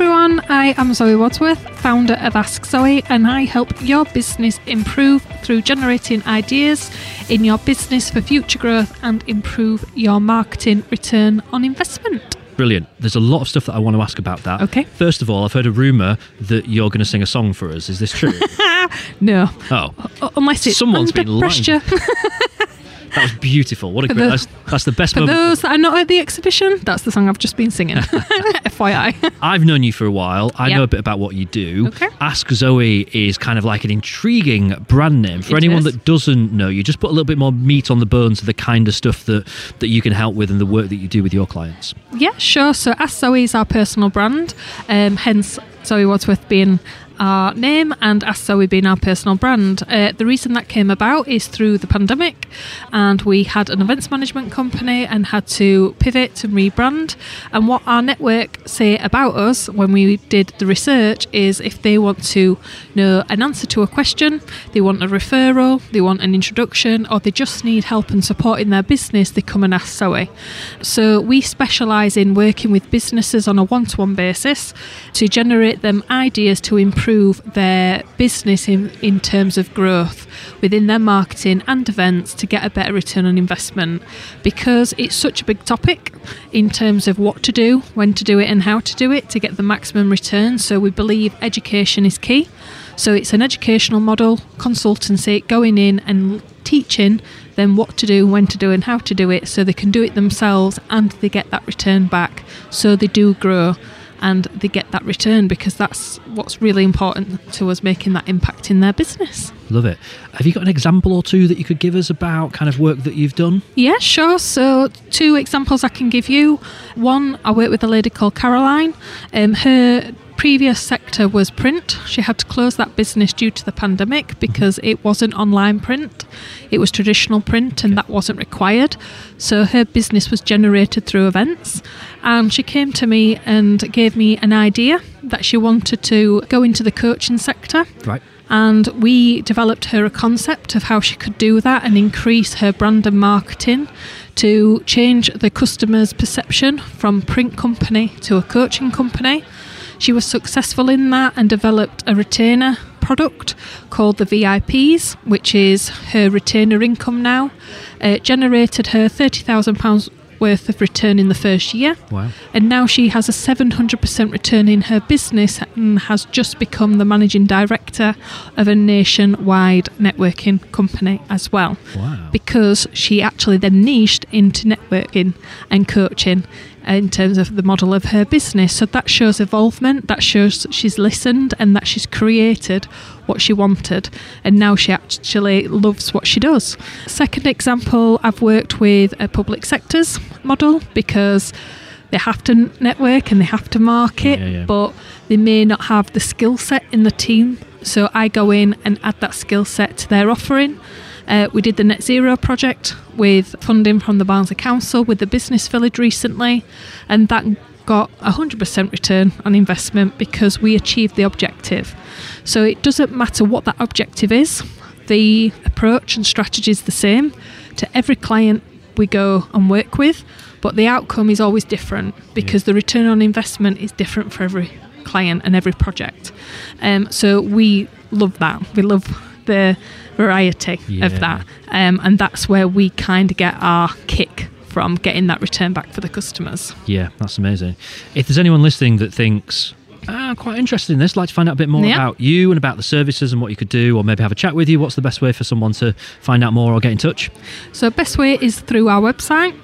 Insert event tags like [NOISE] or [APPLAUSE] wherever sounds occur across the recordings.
everyone, I am Zoe Wadsworth, founder of Ask Zoe, and I help your business improve through generating ideas in your business for future growth and improve your marketing return on investment. Brilliant. There's a lot of stuff that I want to ask about that. Okay. First of all, I've heard a rumour that you're going to sing a song for us. Is this true? [LAUGHS] No, oh, u- unless it's Someone's under been lying. [LAUGHS] that was beautiful. What a great. the- That's, that's the best For moment. those that are not at the exhibition, that's the song I've just been singing. [LAUGHS] [LAUGHS] FYI. I've known you for a while. I Yep. know a bit about what you do. Okay. Ask Zoe is kind of like an intriguing brand name. For It anyone is. that doesn't know you, just put a little bit more meat on the bones of the kind of stuff that, that you can help with and the work that you do with your clients. Yeah, sure. So Ask Zoe is our personal brand, um, hence Zoe Wadsworth being our name and as so, we've been our personal brand. Uh, the reason that came about is through the pandemic, and we had an events management company and had to pivot and rebrand. And what our network say about us when we did the research is if they want to know an answer to a question, they want a referral, they want an introduction, or they just need help and support in their business, they come and ask Zoe. So we specialise in working with businesses on a one to one basis to generate them ideas to improve their business in, in terms of growth within their marketing and events to get a better return on investment because it's such a big topic in terms of what to do, when to do it, and how to do it to get the maximum return. So we believe education is key. So it's an educational model, consultancy, going in and teaching them what to do, when to do, and how to do it so they can do it themselves and they get that return back. So they do grow and they get that return because that's what's really important to us making that impact in their business. Love it. Have you got an example or two that you could give us about kind of work that you've done? Yeah, sure. So, two examples I can give you. One, I work with a lady called Caroline. Um, her previous sector was print. She had to close that business due to the pandemic mm-hmm. because it wasn't online print, it was traditional print, and that wasn't required. So, her business was generated through events. And she came to me and gave me an idea that she wanted to go into the coaching sector Right. and we developed her a concept of how she could do that and increase her brand and marketing to change the customer's perception from print company to a coaching company. She was successful in that and developed a retainer product called the VIPs, which is her retainer income now. Uh, It generated her £30,000 worth of return in the first year Wow. and now she has a 700% return in her business and has just become the managing director of a nationwide networking company as well Wow. because she actually then niched into networking and coaching in terms of the model of her business. So that shows involvement, that shows she's listened and that she's created what she wanted. And now she actually loves what she does. Second example, I've worked with a public sectors model because they have to network and they have to market, Yeah, yeah. but they may not have the skill set in the team. So I go in and add that skill set to their offering. Uh, we did the Net Zero project with funding from the Barnsley Council with the Business Village recently, and that got a 100% return on investment because we achieved the objective. So it doesn't matter what that objective is, the approach and strategy is the same to every client we go and work with, but the outcome is always different because the return on investment is different for every client and every project. Um, so we love that. We love the variety Yeah. of that, um, and that's where we kind of get our kick from getting that return back for the customers. Yeah, that's amazing. If there's anyone listening that thinks, ah, I'm quite interested in this, like to find out a bit more Yeah. about you and about the services and what you could do, or maybe have a chat with you, what's the best way for someone to find out more or get in touch? So best way is through our website,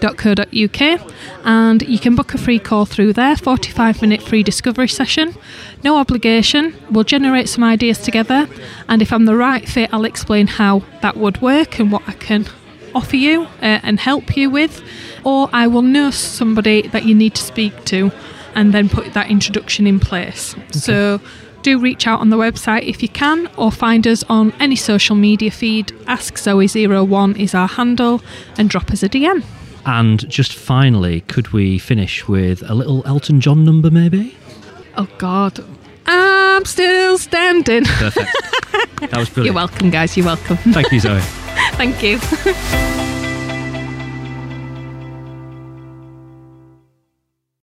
askzoe.co.uk, and you can book a free call through there, 45 minute free discovery session. No obligation. We'll generate some ideas together, and if I'm the right fit, I'll explain how that would work and what I can offer you uh, and help you with, or I will know somebody that you need to speak to and then put that introduction in place. So do reach out on the website if you can, or find us on any social media feed. Ask Zoe01 is our handle, and drop us a DM. And just finally, could we finish with a little Elton John number, maybe? Oh God, I'm still standing. Perfect. that was [LAUGHS] brilliant. You're welcome, guys. You're welcome. Thank you, Zoe. [LAUGHS] Thank you. [LAUGHS]